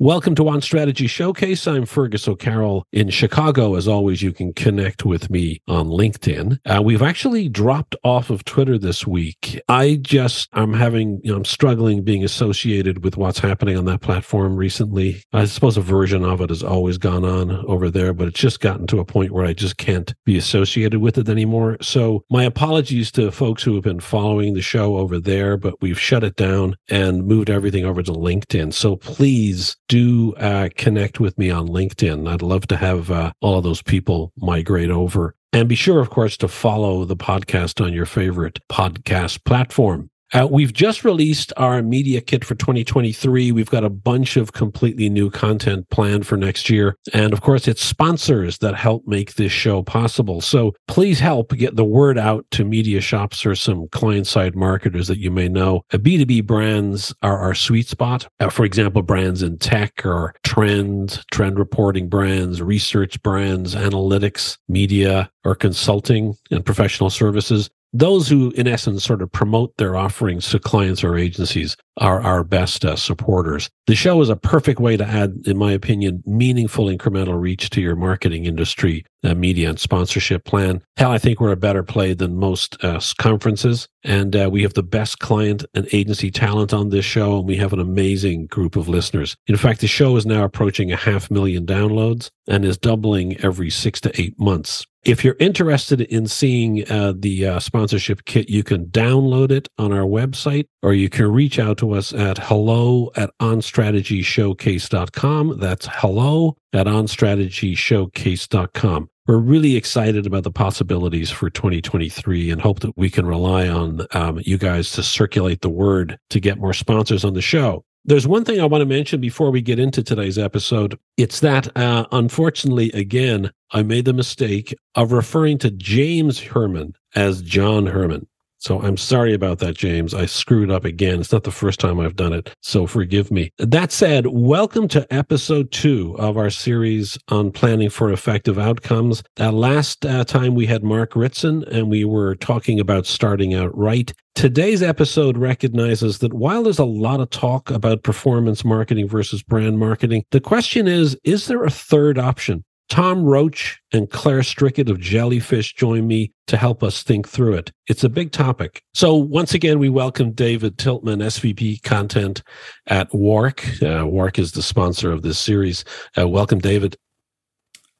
Welcome to On Strategy Showcase. I'm Fergus O'Carroll in Chicago. As always, you can connect with me on LinkedIn. Uh, we've actually dropped off of Twitter this week. I just, I'm having, you know, I'm struggling being associated with what's happening on that platform recently. I suppose a version of it has always gone on over there, but it's just gotten to a point where I just can't be associated with it anymore. So my apologies to folks who have been following the show over there, but we've shut it down and moved everything over to LinkedIn. So please do uh, connect with me on LinkedIn. I'd love to have uh, all of those people migrate over. And be sure, of course, to follow the podcast on your favorite podcast platform. Uh, we've just released our media kit for 2023. We've got a bunch of completely new content planned for next year. And of course, it's sponsors that help make this show possible. So please help get the word out to media shops or some client side marketers that you may know. Uh, B2B brands are our sweet spot. Uh, for example, brands in tech or trend, trend reporting brands, research brands, analytics, media, or consulting and professional services those who, in essence, sort of promote their offerings to clients or agencies are our best uh, supporters. The show is a perfect way to add, in my opinion, meaningful incremental reach to your marketing industry, uh, media, and sponsorship plan. Hell, I think we're a better play than most uh, conferences. And uh, we have the best client and agency talent on this show, and we have an amazing group of listeners. In fact, the show is now approaching a half million downloads and is doubling every six to eight months. If you're interested in seeing uh, the uh, sponsorship kit, you can download it on our website or you can reach out to us at hello at onstrategyshowcase.com. That's hello at onstrategyshowcase.com. We're really excited about the possibilities for 2023 and hope that we can rely on um, you guys to circulate the word to get more sponsors on the show. There's one thing I want to mention before we get into today's episode. It's that, uh, unfortunately, again, I made the mistake of referring to James Hurman as John Hurman. So I'm sorry about that, James. I screwed up again. It's not the first time I've done it. So forgive me. That said, welcome to episode two of our series on planning for effective outcomes. Uh, last uh, time we had Mark Ritson and we were talking about starting out right. Today's episode recognizes that while there's a lot of talk about performance marketing versus brand marketing, the question is, is there a third option? Tom Roach and Claire Strickett of Jellyfish join me to help us think through it. It's a big topic. So once again, we welcome David Tiltman, SVP content at WARC. Uh, WARC is the sponsor of this series. Uh, welcome, David.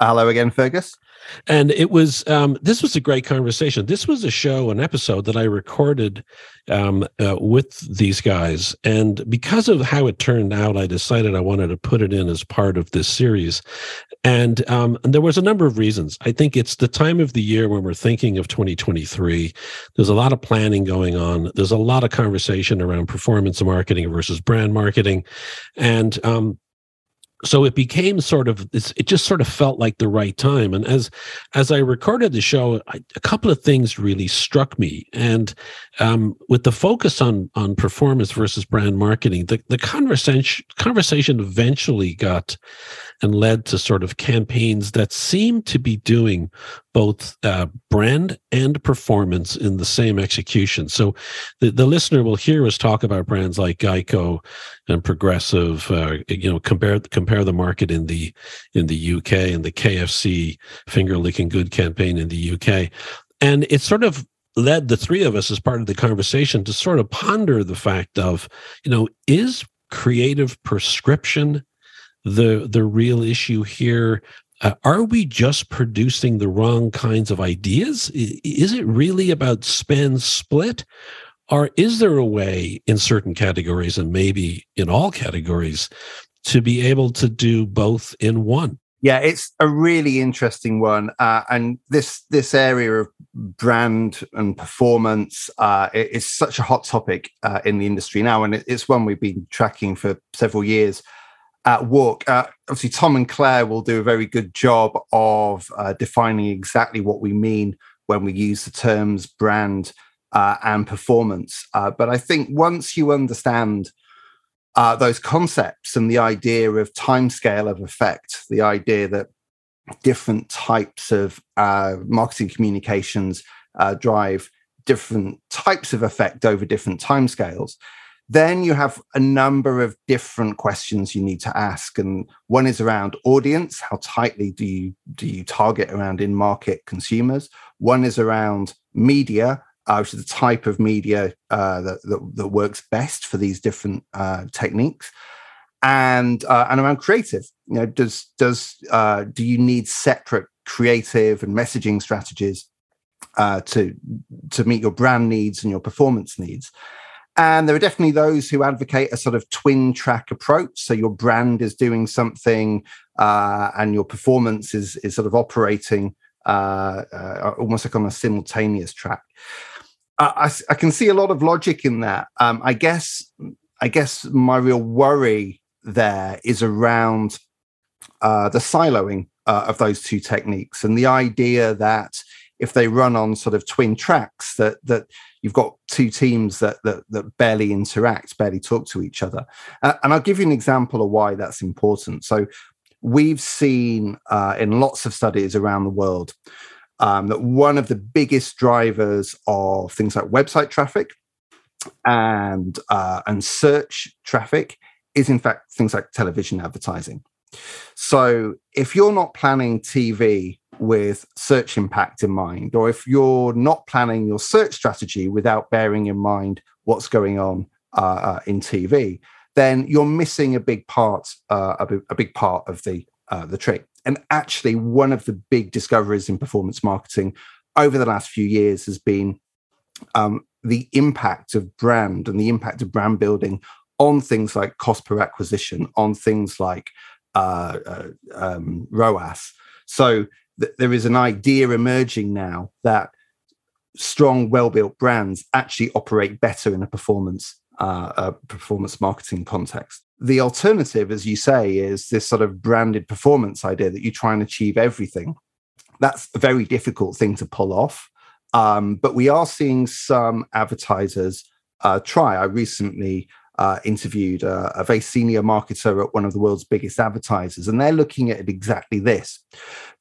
Hello again, Fergus. And it was um, this was a great conversation. This was a show, an episode that I recorded um, uh, with these guys, and because of how it turned out, I decided I wanted to put it in as part of this series. And, um, and there was a number of reasons. I think it's the time of the year when we're thinking of 2023. There's a lot of planning going on. There's a lot of conversation around performance marketing versus brand marketing, and um, so it became sort of it just sort of felt like the right time. And as as i recorded the show I, a couple of things really struck me. And um, with the focus on on performance versus brand marketing the, the conversation conversation eventually got and led to sort of campaigns that seem to be doing both uh, brand and performance in the same execution. So the, the listener will hear us talk about brands like Geico and Progressive, uh, you know, compare compare the market in the in the UK and the KFC finger licking good campaign in the UK. And it's sort of led the three of us as part of the conversation to sort of ponder the fact of, you know, is creative prescription the the real issue here? Uh, are we just producing the wrong kinds of ideas? Is it really about spend split? Or is there a way in certain categories and maybe in all categories to be able to do both in one yeah it's a really interesting one uh, and this this area of brand and performance uh, is such a hot topic uh, in the industry now and it's one we've been tracking for several years at WARC. Uh, obviously, Tom and Claire will do a very good job of uh, defining exactly what we mean when we use the terms brand uh, and performance. But I think once you understand uh, those concepts and the idea of timescale of effect, the idea that different types of uh, marketing communications drive different types of effect over different timescales, then you have a number of different questions you need to ask, and one is around audience: how tightly do you do you target around in market consumers? One is around media, uh, which is the type of media uh, that, that, that works best for these different uh, techniques, and uh, and around creative. You know, does does uh, do you need separate creative and messaging strategies uh, to to meet your brand needs and your performance needs? And there are definitely those who advocate a sort of twin track approach. So your brand is doing something, and your performance is is sort of operating uh, uh, almost like on a simultaneous track. I, I, can see a lot of logic in that. Um, I guess I guess my real worry there is around uh, the siloing uh, of those two techniques and the idea that if they run on sort of twin tracks that that you've got two teams that that, that barely interact barely talk to each other uh, and i'll give you an example of why that's important so we've seen uh, in lots of studies around the world um, that one of the biggest drivers of things like website traffic and uh, and search traffic is in fact things like television advertising so if you're not planning tv with search impact in mind, or if you're not planning your search strategy without bearing in mind what's going on uh, uh, in TV, then you're missing a big part, uh, a, a, big part of the uh, the trick. And actually, one of the big discoveries in performance marketing over the last few years has been um, the impact of brand and the impact of brand building on things like cost per acquisition, on things like uh, uh, um, ROAS. So there is an idea emerging now that strong, well-built brands actually operate better in a performance uh, a performance marketing context. The alternative, as you say, is this sort of branded performance idea that you try and achieve everything. That's a very difficult thing to pull off. Um, but we are seeing some advertisers uh, try. I recently uh, interviewed a, very senior marketer at one of the world's biggest advertisers, and they're looking at exactly this.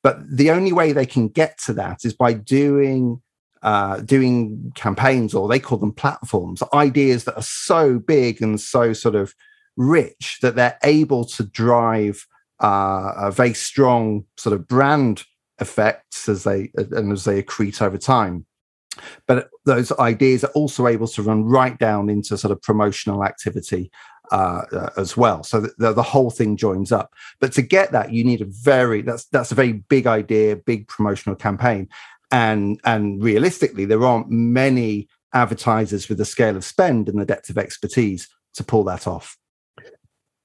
But the only way they can get to that is by doing uh, doing campaigns, or they call them platforms, ideas that are so big and so sort of rich that they're able to drive uh, a very strong sort of brand effects as they and as they accrete over time but those ideas are also able to run right down into sort of promotional activity uh, uh, as well. So the, the, whole thing joins up. But to get that, you need a very that's that's a very big idea, big promotional campaign, and and realistically, there aren't many advertisers with the scale of spend and the depth of expertise to pull that off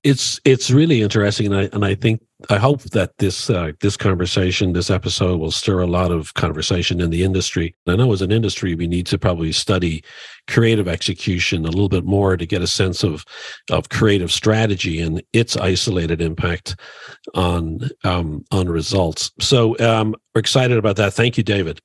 it's it's really interesting, and I and I think I hope that this uh, this conversation, this episode, will stir a lot of conversation in the industry. I know as an industry, we need to probably study creative execution a little bit more to get a sense of of creative strategy and its isolated impact on um, on results. So um, we're excited about that. Thank you, David.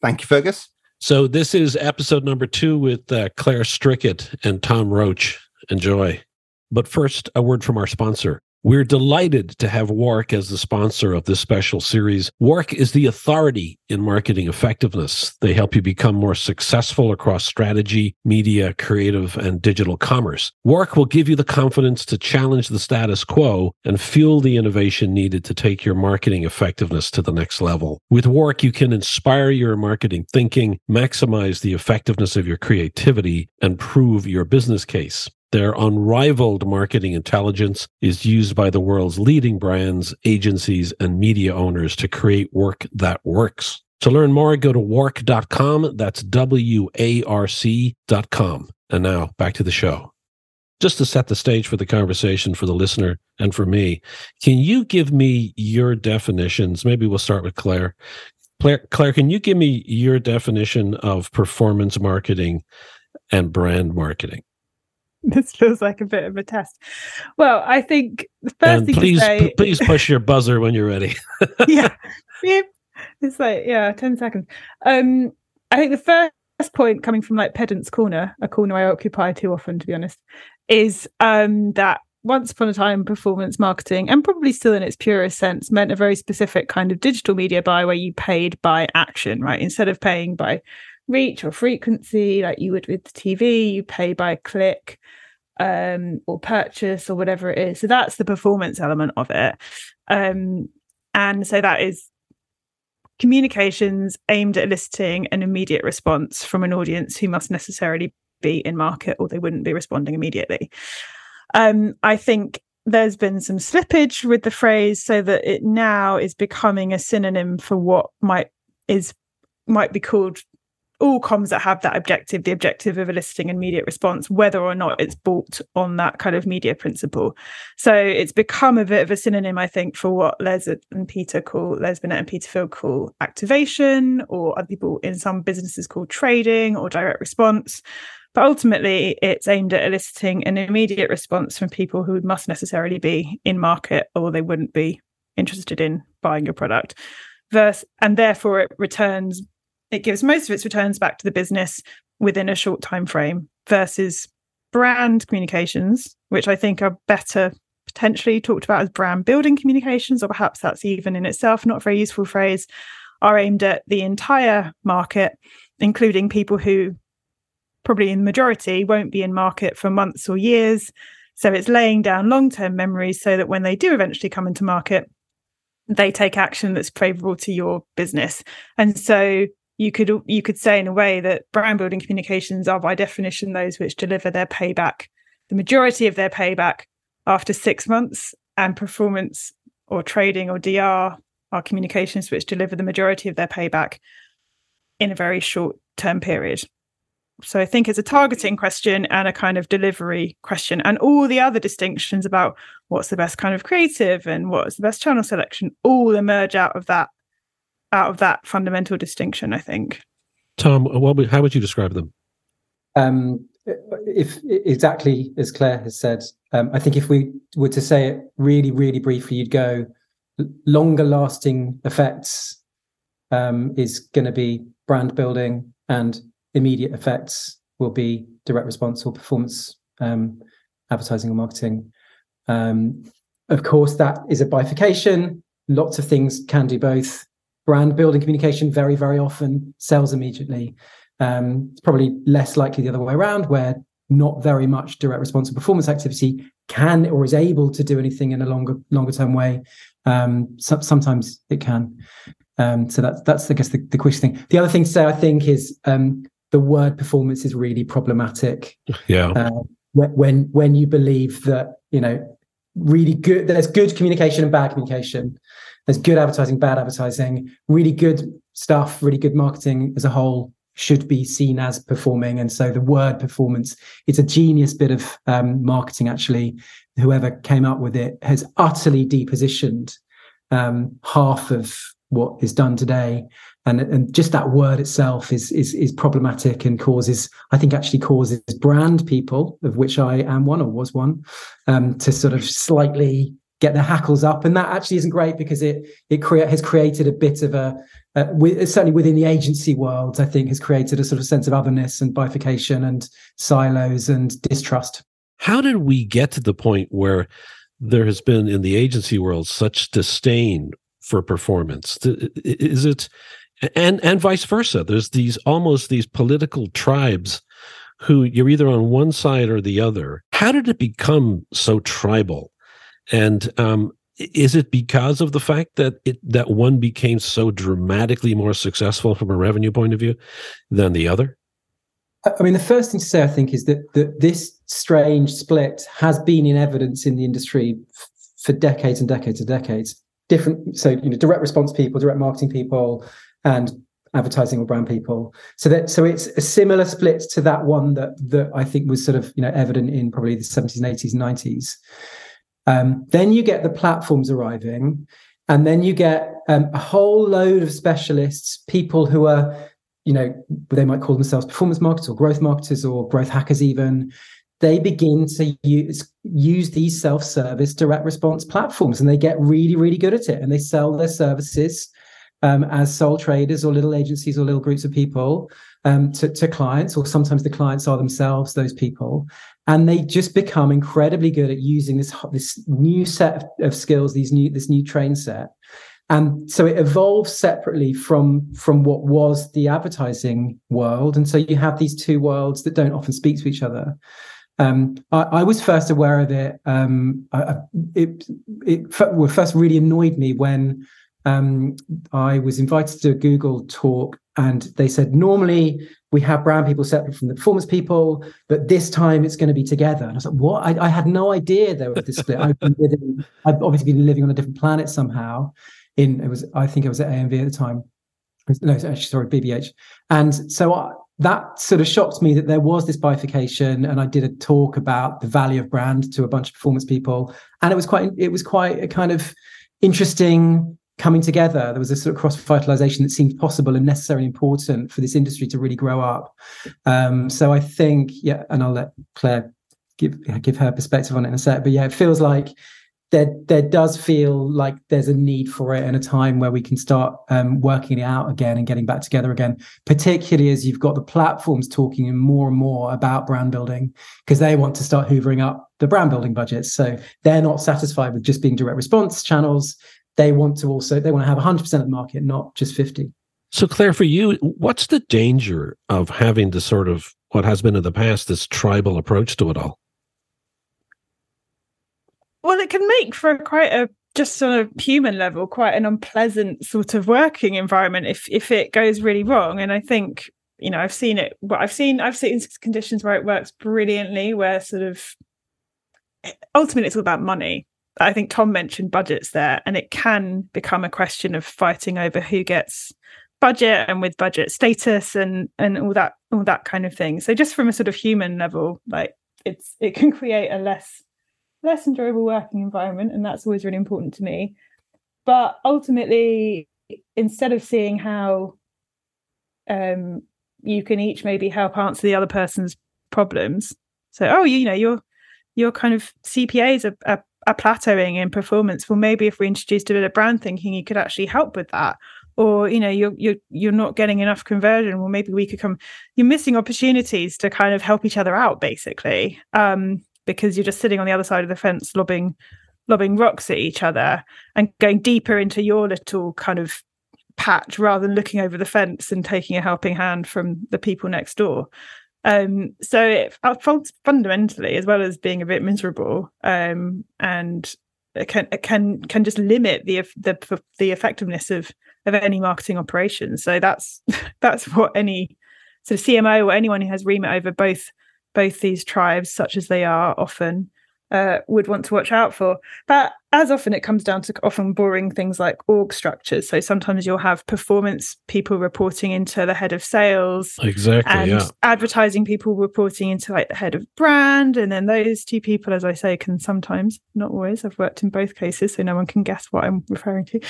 Thank you, Fergus. So this is episode number two with uh, Claire Strickett and Tom Roach. Enjoy. But first, a word from our sponsor. We're delighted to have WARC as the sponsor of this special series. WARC is the authority in marketing effectiveness. They help you become more successful across strategy, media, creative, and digital commerce. WARC will give you the confidence to challenge the status quo and fuel the innovation needed to take your marketing effectiveness to the next level. With WARC, you can inspire your marketing thinking, maximize the effectiveness of your creativity, and prove your business case. Their unrivaled marketing intelligence is used by the world's leading brands, agencies, and media owners to create work that works. To learn more, go to warc.com. That's W A R C.com. And now back to the show. Just to set the stage for the conversation for the listener and for me, can you give me your definitions? Maybe we'll start with Claire. Claire, Claire can you give me your definition of performance marketing and brand marketing? this feels like a bit of a test. Well, I think the first and thing please, say, p- please push your buzzer when you're ready. yeah, it's like yeah, ten seconds. Um, I think the first point coming from like pedant's corner, a corner I occupy too often, to be honest, is um that once upon a time performance marketing and probably still in its purest sense meant a very specific kind of digital media buy where you paid by action right instead of paying by reach or frequency, like you would with the TV. You pay by click um, or purchase or whatever it is. So that's the performance element of it. Um, and so that is communications aimed at eliciting an immediate response from an audience who must necessarily be in market or they wouldn't be responding immediately. Um, I think there's been some slippage with the phrase so that it now is becoming a synonym for what might is might be called all comms that have that objective, the objective of eliciting an immediate response, whether or not it's built on that kind of media principle. So it's become a bit of a synonym, I think, for what Les and Peter call, Les Binet and Peter Field call activation, or other people in some businesses call trading or direct response. But ultimately, it's aimed at eliciting an immediate response from people who must necessarily be in market or they wouldn't be interested in buying your product. Verse, and therefore, it returns it gives most of its returns back to the business within a short time frame versus brand communications, which I think are better potentially talked about as brand building communications, or perhaps that's even in itself not a very useful phrase, are aimed at the entire market, including people who probably in the majority won't be in market for months or years. So it's laying down long term memories so that when they do eventually come into market, they take action that's favorable to your business. And so you could you could say in a way that brand building communications are by definition those which deliver their payback. The majority of their payback after six months and performance or trading or dr are communications which deliver the majority of their payback in a very short term period. So i think it's a targeting question and a kind of delivery question and all the other distinctions about what's the best kind of creative and what's the best channel selection all emerge out of that out of that fundamental distinction, I think. Tom, what, how would you describe them? Um, if exactly as Claire has said, um, I think if we were to say it really, really briefly, you'd go longer lasting effects um, is going to be brand building, and immediate effects will be direct response or performance um, advertising or marketing. Um, of course, that is a bifurcation. Lots of things can do both brand building communication very, very often sells immediately. Um, it's probably less likely the other way around, where not very much direct response and performance activity can or is able to do anything in a longer longer term way. Um, so, sometimes it can. Um, so that's that's I guess the, the quick thing. The other thing to say, I think, is um, the word performance is really problematic. Yeah. Uh, when when you believe that you know really good there's good communication and bad communication there's good advertising, bad advertising, really good stuff, really good marketing as a whole should be seen as performing. And so the word performance, it's a genius bit of um, marketing, actually. Whoever came up with it has utterly depositioned um, half of what is done today. And, and just that word itself is, is is problematic and causes, I think, actually causes brand people, of which I am one or was one, um, to sort of slightly get their hackles up, and that actually isn't great because it it crea- has created a bit of a uh, with, certainly within the agency world, I think has created a sort of sense of otherness and bifurcation and silos and distrust. How did we get to the point where there has been in the agency world such disdain for performance? Is it and and vice versa? There's these almost these political tribes who you're either on one side or the other. How did it become so tribal? And um, is it because of the fact that it that one became so dramatically more successful from a revenue point of view than the other? I mean, the first thing to say, I think, is that, that this strange split has been in evidence in the industry for decades and decades and decades. Different, so you know, direct response people, direct marketing people, and advertising or brand people. So that so it's a similar split to that one that that I think was sort of you know evident in probably the 70s and 80s and 90s. Um, then you get the platforms arriving, and then you get um, a whole load of specialists, people who are, you know, they might call themselves performance marketers or growth marketers or growth hackers, even. They begin to use, use these self service direct response platforms and they get really, really good at it. And they sell their services um, as sole traders or little agencies or little groups of people um, to, to clients, or sometimes the clients are themselves those people. And they just become incredibly good at using this this new set of skills these new this new train set. And so it evolves separately from from what was the advertising world. And so you have these two worlds that don't often speak to each other um, I, I, was first aware of it. Um, I, it it first really annoyed me when um, I was invited to a Google talk, and they said normally we have brand people separate from the performance people, but this time it's going to be together. And I was like, what? I, I had no idea there was this split. I've, living, I've obviously been living on a different planet somehow. In it was, I think it was at AMV at the time. No, actually, sorry, BBH. And so I, that sort of shocked me that there was this bifurcation and i did a talk about the value of brand to a bunch of performance people. And it was quite it was quite a kind of interesting coming together. There was a sort of cross fertilization that seemed possible and necessarily important for this industry to really grow up. Um, so i think yeah and i'll let claire give give her perspective on it in a sec but yeah it feels like there there does feel like there's a need for it and a time where we can start um, working it out again and getting back together again particularly as you've got the platforms talking more and more about brand building because they want to start hoovering up the brand building budgets. So they're not satisfied with just being direct response channels. They want to also they want to have 100% of the market not just 50 so claire for you what's the danger of having the sort of what has been in the past this tribal approach to it all well, it can make for quite a just on a human level quite an unpleasant sort of working environment if if it goes really wrong. And I think you know I've seen it. Well, I've seen I've seen conditions where it works brilliantly, where sort of eh, ultimately it's all about money. I think Tom mentioned budgets there, and it can become a question of fighting over who gets budget and with budget status and and all that all that kind of thing. So just from a sort of human level, like it's it can create a less less enjoyable working environment, and that's always really important to me. But ultimately, instead of seeing how um, you can each maybe help answer the other person's problems, so oh, you, you know, your your kind of CPAs are, are, are plateauing in performance. Well, maybe if we introduced a bit of brand thinking, you could actually help with that or you know you're you're you're not getting enough conversion well maybe we could come you're missing opportunities to kind of help each other out basically um because you're just sitting on the other side of the fence lobbing lobbing rocks at each other and going deeper into your little kind of patch rather than looking over the fence and taking a helping hand from the people next door. Um, so it unfolds fundamentally, as well as being a bit miserable, um, and it can it can can just limit the the the effectiveness of of any marketing operation. So that's that's what any sort of CMO or anyone who has remit over both both these tribes, such as they are often, uh, would want to watch out for. But as often, it comes down to often boring things like org structures. So sometimes you'll have performance people reporting into the head of sales, exactly, and yeah. advertising people reporting into like the head of brand, and then those two people, as I say, can sometimes, not always. I've worked in both cases, so no one can guess what I'm referring to.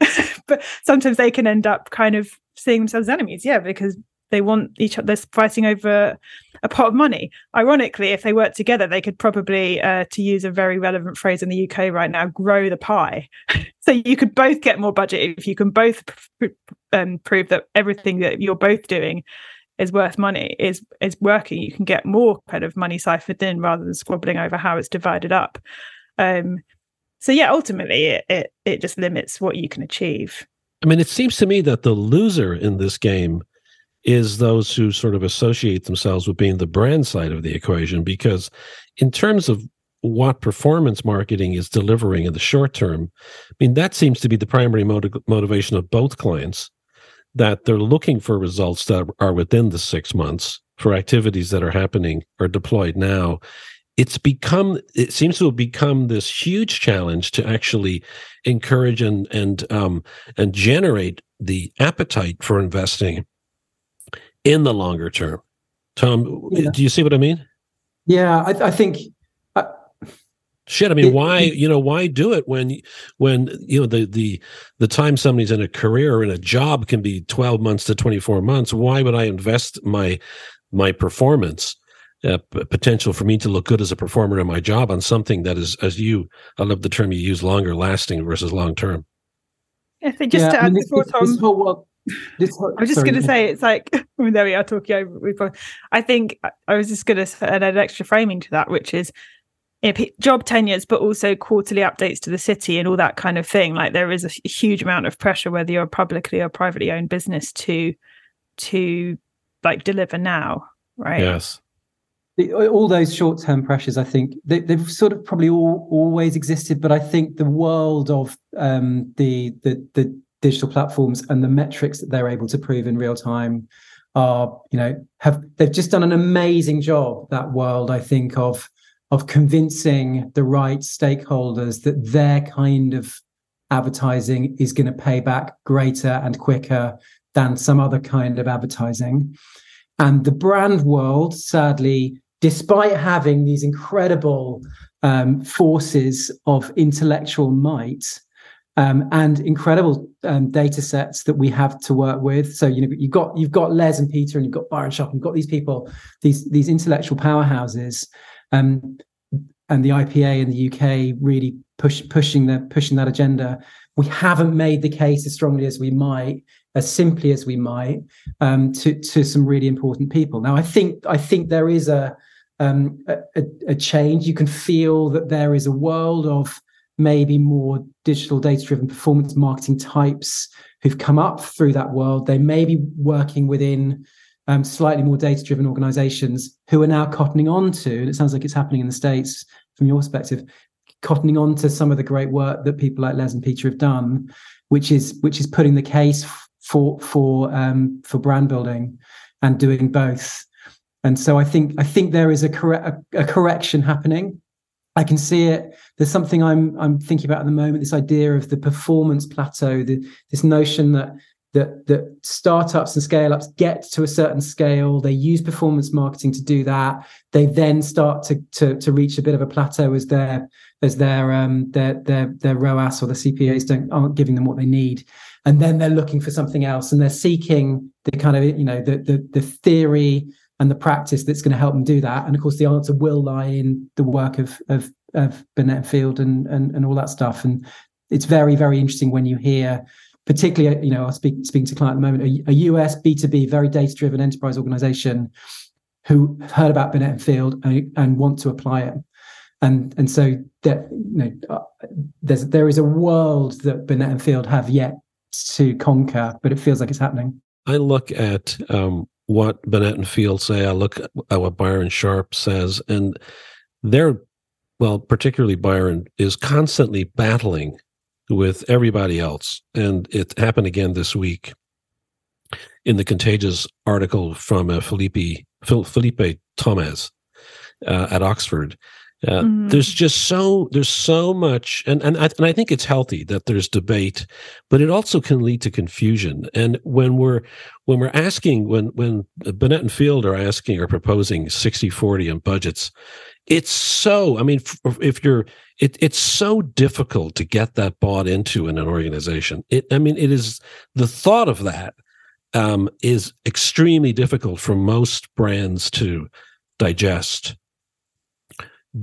but sometimes they can end up kind of seeing themselves as enemies, yeah, because they want each other they're fighting over a pot of money. Ironically if they work together they could probably uh, to use a very relevant phrase in the uk right now grow the pie. So you could both get more budget if you can both pr- um, prove that everything that you're both doing is worth money is is working. You can get more kind of money siphoned in rather than squabbling over how it's divided up. Um, so yeah ultimately it, it it just limits what you can achieve. I mean it seems to me that the loser in this game is those who sort of associate themselves with being the brand side of the equation. Because in terms of what performance marketing is delivering in the short term, I mean, that seems to be the primary motiv- motivation of both clients that they're looking for results that are within the six months for activities that are happening or deployed now. It's become, it seems to have become this huge challenge to actually encourage and, and, um, and generate the appetite for investing in the longer term. Tom, yeah. do you see what I mean? Yeah, I, I think. Uh, Shit, I mean, it, why it, you know why do it when when you know the the the time somebody's in a career or in a job can be twelve months to twenty four months? Why would I invest my my performance uh, potential for me to look good as a performer in my job on something that is, as you, I love the term you use, longer lasting versus long term. I think just yeah, to add I mean, this, before Tom, this whole, this I was just going to say it's like I mean, there we are talking over. I think I was just going to add an extra framing to that, which is you know, job tenures, but also quarterly updates to the city and all that kind of thing. Like there is a huge amount of pressure, whether you're a publicly or privately owned business, to to like deliver now, right? Yes. The, all those short-term pressures, I think they, have sort of probably all, always existed, but I think the world of um, the, the the digital platforms and the metrics that they're able to prove in real time are, you know, have they've just done an amazing job. That world, I think, of of convincing the right stakeholders that their kind of advertising is going to pay back greater and quicker than some other kind of advertising. And the brand world, sadly, despite having these incredible um, forces of intellectual might um, and incredible um, data sets that we have to work with. So you know you've got you've got Les and Peter and you've got Byron Sharp, you've got these people, these these intellectual powerhouses, um, and the IPA in the UK really push pushing the pushing that agenda. We haven't made the case as strongly as we might as simply as we might um, to to some really important people. Now, I think I think there is a, um, a, a change. You can feel that there is a world of maybe more digital data driven performance marketing types who've come up through that world. They may be working within um, slightly more data driven organizations who are now cottoning on to, and it sounds like it's happening in the States from your perspective, cottoning on to some of the great work that people like Les and Peter have done, which is which is putting the case for for um, for brand building and doing both. And so I think I think there is a, corre- a, a correction happening. I can see it. There's something I'm I'm thinking about at the moment. This idea of the performance plateau. The, this notion that that that startups and scale ups get to a certain scale. They use performance marketing to do that. They then start to to, to reach a bit of a plateau as their as their um their their their ROAS or the CPAs don't aren't giving them what they need and then they're looking for something else and they're seeking the kind of you know the the, the theory and the practice that's going to help them do that. And of course the answer will lie in the work of of, of and Field and, and and all that stuff. And it's very very interesting when you hear particularly you know I speak speaking to a client at the moment a, a US B2B very data driven enterprise organization who heard about Binet and Field and, and want to apply it. And and so that you know uh, there's there is a world that Binet and Field have yet to conquer, but it feels like it's happening. I look at um, what Binet and Field say. I look at what Byron Sharp says, and they're well, particularly Byron is constantly battling with everybody else, and it happened again this week in the contagious article from uh, Felipe Felipe Thomaz uh, at Oxford. Uh, mm. There's just so there's so much, and and I, and I think it's healthy that there's debate, but it also can lead to confusion. And when we're when we're asking when when Binet and Field are asking or proposing 60-40 in budgets, it's so I mean if, if you're it, it's so difficult to get that bought into in an organization. It I mean it is the thought of that um, is extremely difficult for most brands to digest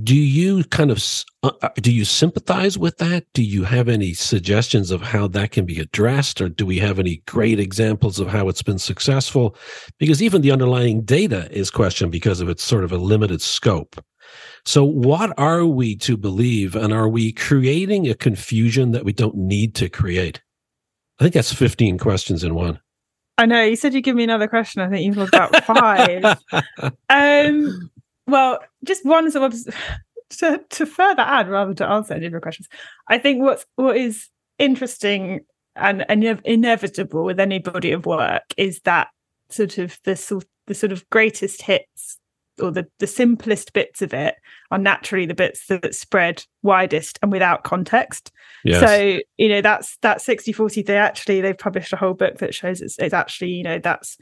do you kind of uh, uh, do you sympathize with that? Do you have any suggestions of how that can be addressed or do we have any great examples of how it's been successful? Because even the underlying data is questioned because of its sort of a limited scope. So what are we to believe and are we creating a confusion that we don't need to create? I think that's 15 questions in one. I know you said you'd give me another question. I think you've got five. um, well, just one sort of to, to further add rather to answer any of your questions. I think what's what is interesting and, and inevitable with any body of work is that sort of the sort the sort of greatest hits or the, the simplest bits of it are naturally the bits that spread widest and without context. Yes. So, you know, that's that 60 40 they actually they've published a whole book that shows it's, it's actually, you know, that's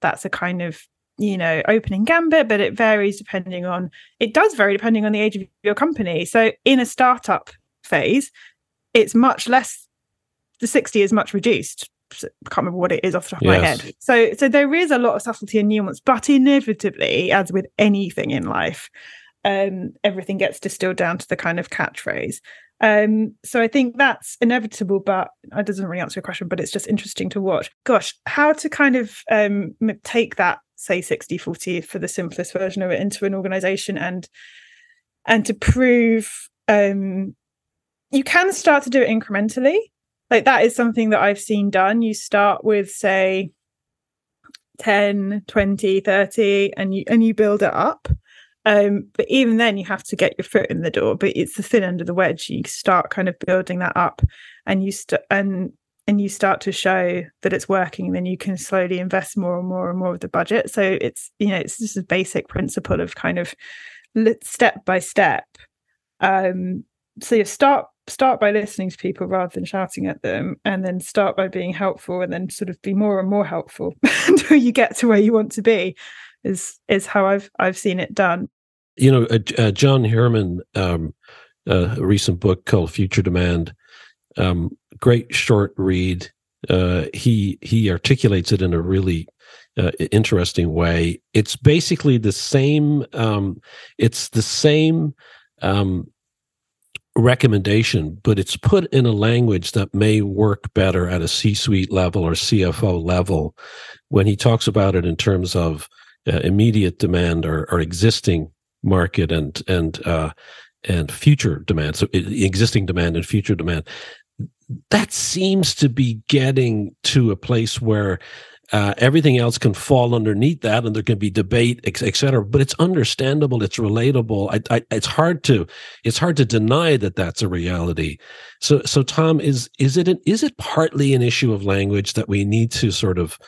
that's a kind of you know opening gambit but it varies depending on it does vary depending on the age of your company so in a startup phase it's much less the 60 is much reduced I can't remember what it is off the top of my head. So, so there is a lot of subtlety and nuance, but inevitably, as with anything in life, um, everything gets distilled down to the kind of catchphrase. Um, so I think that's inevitable, but it doesn't really answer your question. But it's just interesting to watch. Gosh, how to kind of um, take that say 60 40 for the simplest version of it into an organization and and to prove um, you can start to do it incrementally. Like that is something that I've seen done. You start with say 10, 20, 30 and you and you build it up. Um, but even then you have to get your foot in the door, but it's the thin end of the wedge. You start kind of building that up and you st- and and you start to show that it's working, then you can slowly invest more and more and more of the budget. So it's you know it's just a basic principle of kind of step by step. Um, so you start start by listening to people rather than shouting at them, and then start by being helpful, and then sort of be more and more helpful until you get to where you want to be. Is is how I've I've seen it done. You know, uh, uh, John Hurman, um, a recent book called Future Demand um, great short read. Uh, he he articulates it in a really uh, interesting way. It's basically the same. Um, it's the same um, recommendation, but it's put in a language that may work better at a C-suite level or CFO level. When he talks about it in terms of uh, immediate demand or, or, existing market and and uh, and future demand, so existing demand and future demand, that seems to be getting to a place where uh, everything else can fall underneath that and there can be debate et, cetera but it's understandable it's relatable. I, I, it's hard to it's hard to deny that that's a reality. So so tom is is it an, is it partly an issue of language that we need to sort of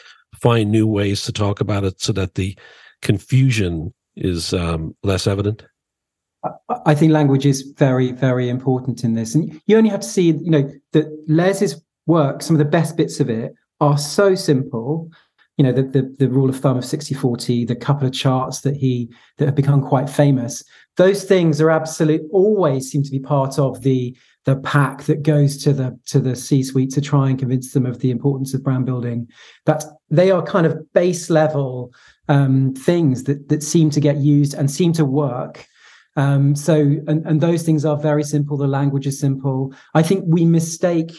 find new ways to talk about it so that the confusion is um, less evident I think language is very, very important in this. And you only have to see, you know, that Les's work, some of the best bits of it are so simple. You know, the, the, the rule of thumb of 60 40, the couple of charts that he that have become quite famous. Those things are absolute always seem to be part of the the pack that goes to the to the C-suite to try and convince them of the importance of brand building. That they are kind of base level um, things that that seem to get used and seem to work um, so, and, and those things are very simple. The language is simple. I think we mistake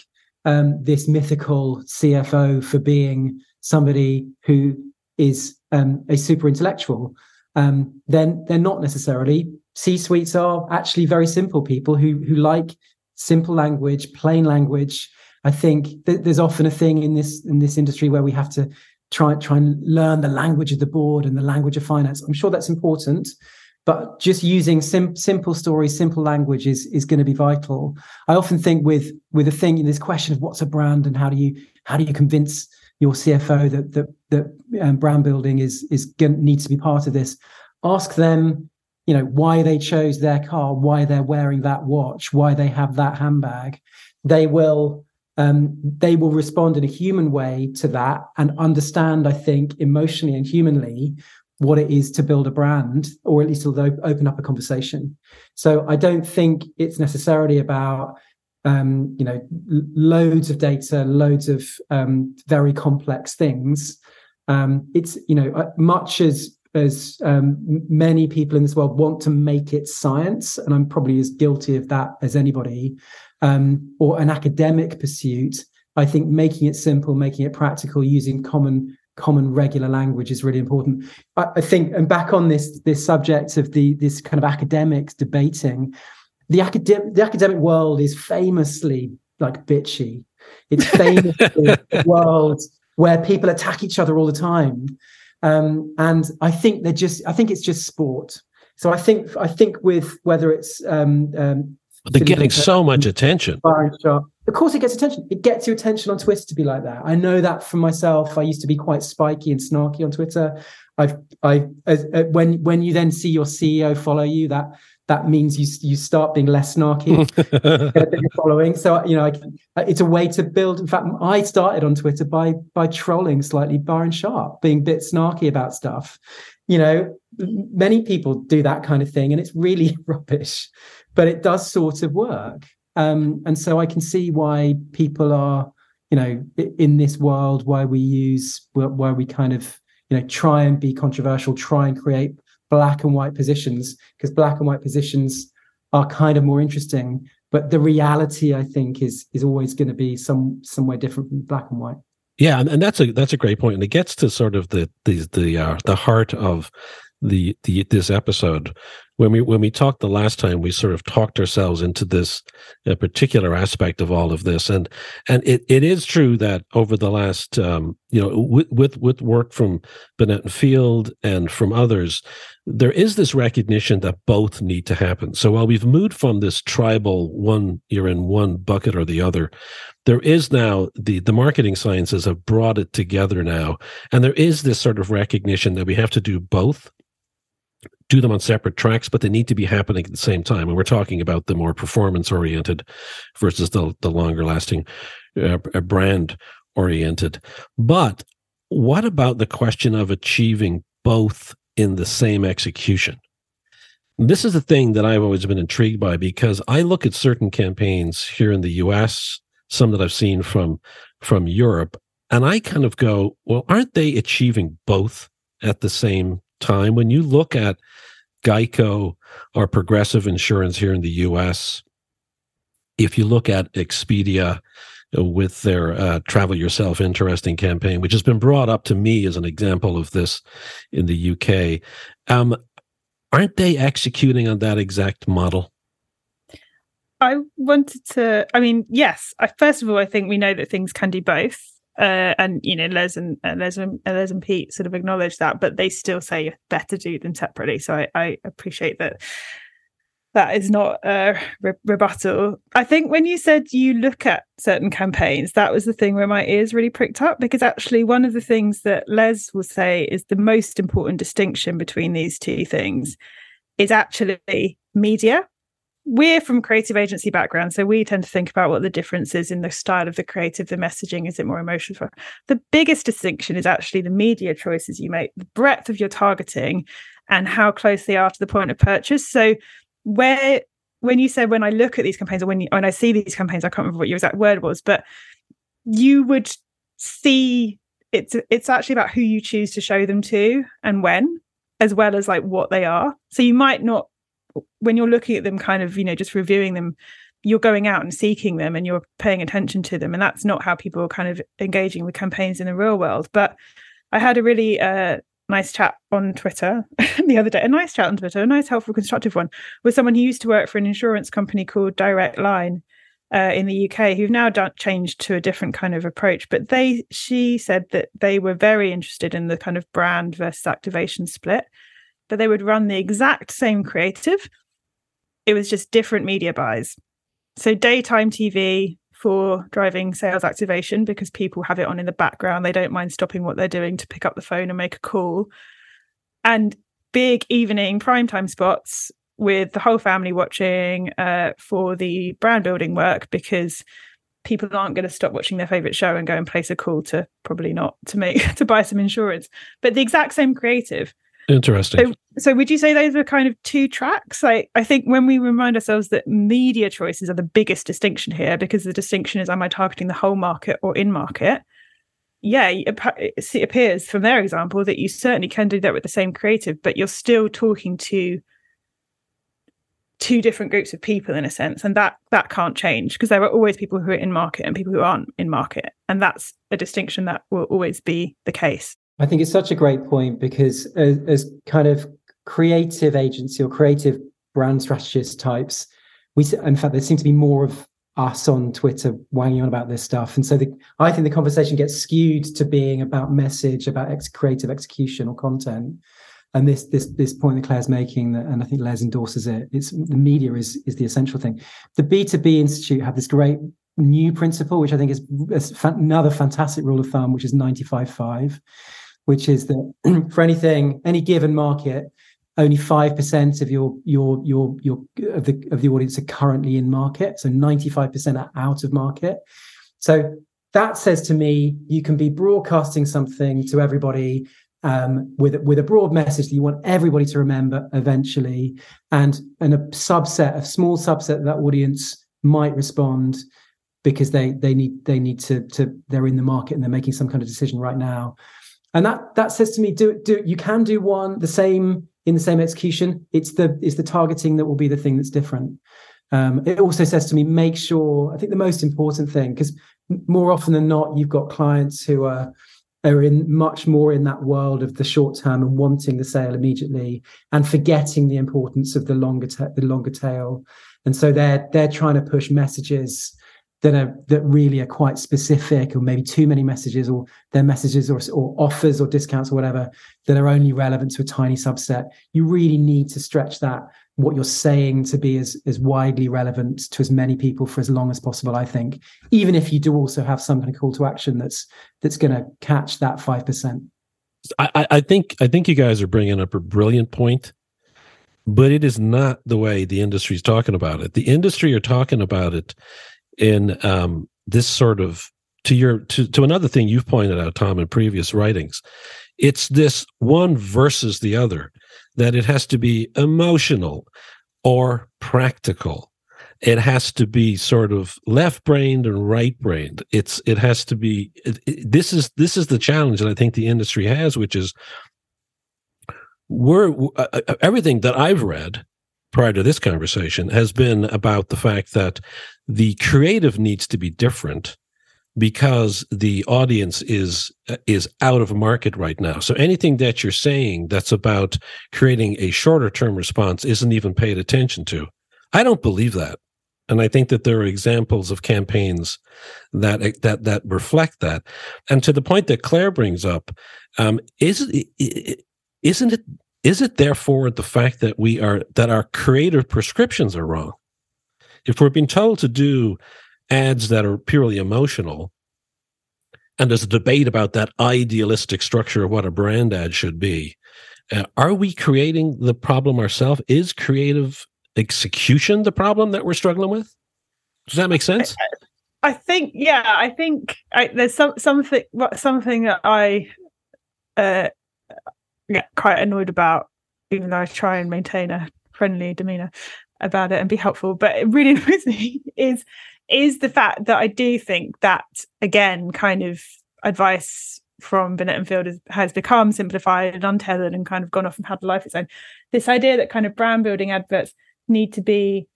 um, this mythical CFO for being somebody who is um, a super intellectual. Um, then they're not necessarily. C suites are actually very simple people who who like simple language, plain language. I think th- there's often a thing in this in this industry where we have to try try and learn the language of the board and the language of finance. I'm sure that's important, but just using sim- simple stories simple language is is going to be vital. I often think with with a thing in this question of what's a brand and how do you how do you convince your cfo that that that um, brand building is is going needs to be part of this ask them you know why they chose their car why they're wearing that watch why they have that handbag. They will um, they will respond in a human way to that and understand i think emotionally and humanly what it is to build a brand, or at least it'll open up a conversation. So I don't think it's necessarily about um, you know loads of data, loads of um, very complex things. Um, it's you know uh, much as as um, many people in this world want to make it science, and I'm probably as guilty of that as anybody, um, or an academic pursuit. I think making it simple, making it practical, using common common regular language is really important. I, I, think, and back on this this subject of the this kind of academics debating, the academic the academic world is famously like bitchy. It's famously a world where people attack each other all the time, um, and I think they're just I think it's just sport. So I think I think with whether it's um, um, they're getting so much attention. Of course, it gets attention. It gets your attention on Twitter to be like that. I know that for myself. I used to be quite spiky and snarky on Twitter. I've, I, uh, when when you then see your CEO follow you, that that means you you start being less snarky following. So you know, I, it's a way to build. In fact, I started on Twitter by by trolling slightly Byron Sharp, being a bit snarky about stuff. You know, many people do that kind of thing, and it's really rubbish but it does sort of work. Um, and so I can see why people are, you know, in this world, why we use, why we kind of, you know, try and be controversial, try and create black and white positions, because black and white positions are kind of more interesting. But the reality, I think, is is always going to be some somewhere different from black and white. Yeah, and, and that's a that's a great point, and it gets to sort of the the the uh, the heart of the the this episode, when we when we talked the last time, we sort of talked ourselves into this uh, particular aspect of all of this, and and it, it is true that over the last um, you know with, with with work from Binet and Field and from others, there is this recognition that both need to happen. So while we've moved from this tribal one you're in one bucket or the other, there is now the the marketing sciences have brought it together now, and there is this sort of recognition that we have to do both do them on separate tracks, but they need to be happening at the same time. And we're talking about the more performance oriented versus the, the longer lasting uh, brand oriented. But what about the question of achieving both in the same execution? This is the thing that I've always been intrigued by because I look at certain campaigns here in the US, some that I've seen from from Europe, and I kind of go, well, aren't they achieving both at the same time? When you look at Geico or Progressive Insurance here in the US, if you look at Expedia uh, with their uh, Travel Yourself Interesting campaign, which has been brought up to me as an example of this in the UK, um, aren't they executing on that exact model? I wanted to, I mean, yes. I, first of all, I think we know that things can do both uh, and you know Les and uh, Les and uh, Les and Pete sort of acknowledge that, but they still say better do them separately. So I, I appreciate that. That is not a re- rebuttal. I think when you said you look at certain campaigns, that was the thing where my ears really pricked up because actually one of the things that Les will say is the most important distinction between these two things is actually media we're from creative agency background so we tend to think about what the difference is in the style of the creative the messaging is it more emotional the biggest distinction is actually the media choices you make the breadth of your targeting and how close they are to the point of purchase. So where when you said when i look at these campaigns or when, you, when i see these campaigns i can't remember what your exact word was but you would see it's it's actually about who you choose to show them to and when as well as like what they are. So you might not when you're looking at them kind of you know just reviewing them you're going out and seeking them and you're paying attention to them. And that's not how people are kind of engaging with campaigns in the real world. But i had a really uh, nice chat on twitter the other day a nice chat on twitter a nice helpful constructive one with someone who used to work for an insurance company called direct line uh, in the UK who've now done, changed to a different kind of approach. But they, she said that they were very interested in the kind of brand versus activation split but they would run the exact same creative. It was just different media buys. So daytime TV for driving sales activation because people have it on in the background. They don't mind stopping what they're doing to pick up the phone and make a call. And big evening primetime spots with the whole family watching uh, for the brand building work because people aren't going to stop watching their favorite show and go and place a call to probably not to make to buy some insurance but the exact same creative Interesting. So, so would you say those are kind of two tracks? Like, I think when we remind ourselves that media choices are the biggest distinction here, because the distinction is, am I targeting the whole market or in market? Yeah, it appears from their example that you certainly can do that with the same creative, but you're still talking to two different groups of people in a sense and that that can't change because there are always people who are in market and people who aren't in market and that's a distinction that will always be the case I think it's such a great point because as, as kind of creative agency or creative brand strategist types, we in fact there seem to be more of us on Twitter wanging on about this stuff, and so the, I think the conversation gets skewed to being about message, about ex- creative execution or content. And this this this point that Claire's making, and I think Les endorses it. It's the media is is the essential thing. The B two B Institute have this great new principle, which I think is, another fantastic rule of thumb, which is ninety five five which is that for anything, any given market, only five percent of your your your your of the of the audience are currently in market. So ninety five percent are out of market. So that says to me, you can be broadcasting something to everybody um, with with a broad message that you want everybody to remember eventually, and and a subset, a small subset of that audience might respond because they they need they need to to they're in the market and they're making some kind of decision right now and that that says to me do do you can do one the same in the same execution. It's the it's the targeting that will be the thing that's different. Um, it also says to me make sure i think the most important thing because more often than not you've got clients who are are in much more in that world of the short term and wanting the sale immediately and forgetting the importance of the longer ta- the longer tail. And so they're they're trying to push messages that are that really are quite specific or maybe too many messages or their messages or, or offers or discounts or whatever that are only relevant to a tiny subset. You really need to stretch that what you're saying to be as, as widely relevant to as many people for as long as possible i think. Even if you do also have some kind of call to action that's that's going to catch that 5% I, I think i think you guys are bringing up a brilliant point but it is not the way the industry is talking about it. The industry are talking about it in um, this sort of to your to, to another thing you've pointed out tom in previous writings it's this one versus the other that it has to be emotional or practical. It has to be sort of left brained and right brained it's it has to be it, it, this is this is the challenge that i think the industry has which is we're uh, uh everything that i've read prior to this conversation has been about the fact that the creative needs to be different because the audience is is out of market right now. So anything that you're saying that's about creating a shorter term response isn't even paid attention to. I don't believe that. And I think that there are examples of campaigns that that that reflect that. And to the point that Claire brings up, um, is isn't it is it therefore the fact that we are that our creative prescriptions are wrong? If we're being told to do ads that are purely emotional, and there's a debate about that idealistic structure of what a brand ad should be, uh, are we creating the problem ourselves? Is creative execution the problem that we're struggling with? Does that make sense? I, I think, yeah, I think I, there's some something something that I uh, get quite annoyed about, even though I try and maintain a friendly demeanor about it and be helpful. But it really annoys me is is the fact that I do think that again, kind of advice from Binet and Field has, has become simplified and untethered and kind of gone off and had a life of its own. This idea that kind of brand building adverts need to be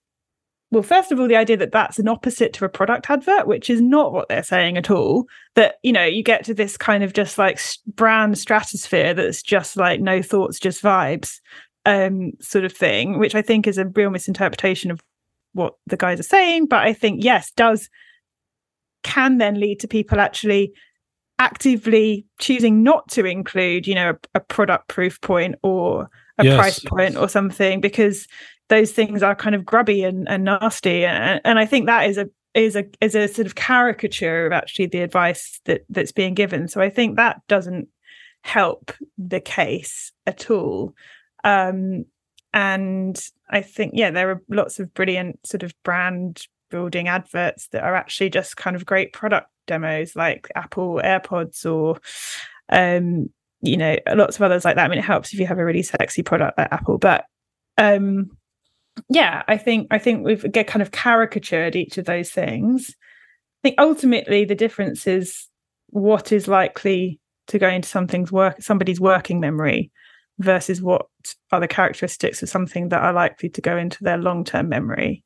well, first of all, the idea that that's an opposite to a product advert, which is not what they're saying at all. That, you know, you get to this kind of just like brand stratosphere that's just like no thoughts, just vibes um, sort of thing, which I think is a real misinterpretation of what the guys are saying. But I think, yes, does can then lead to people actually actively choosing not to include, you know, a, a product proof point or a yes. price point or something because those things are kind of grubby and, and nasty. And, and I think that is a is a is a sort of caricature of actually the advice that that's being given. So I think that doesn't help the case at all. Um, and I think yeah, there are lots of brilliant sort of brand building adverts that are actually just kind of great product demos, like Apple AirPods or um, you know, lots of others like that. I mean, it helps if you have a really sexy product like Apple, but um yeah, I think I think we've get kind of caricatured each of those things. I think ultimately the difference is what is likely to go into something's work somebody's working memory versus what are the characteristics of something that are likely to go into their long-term memory.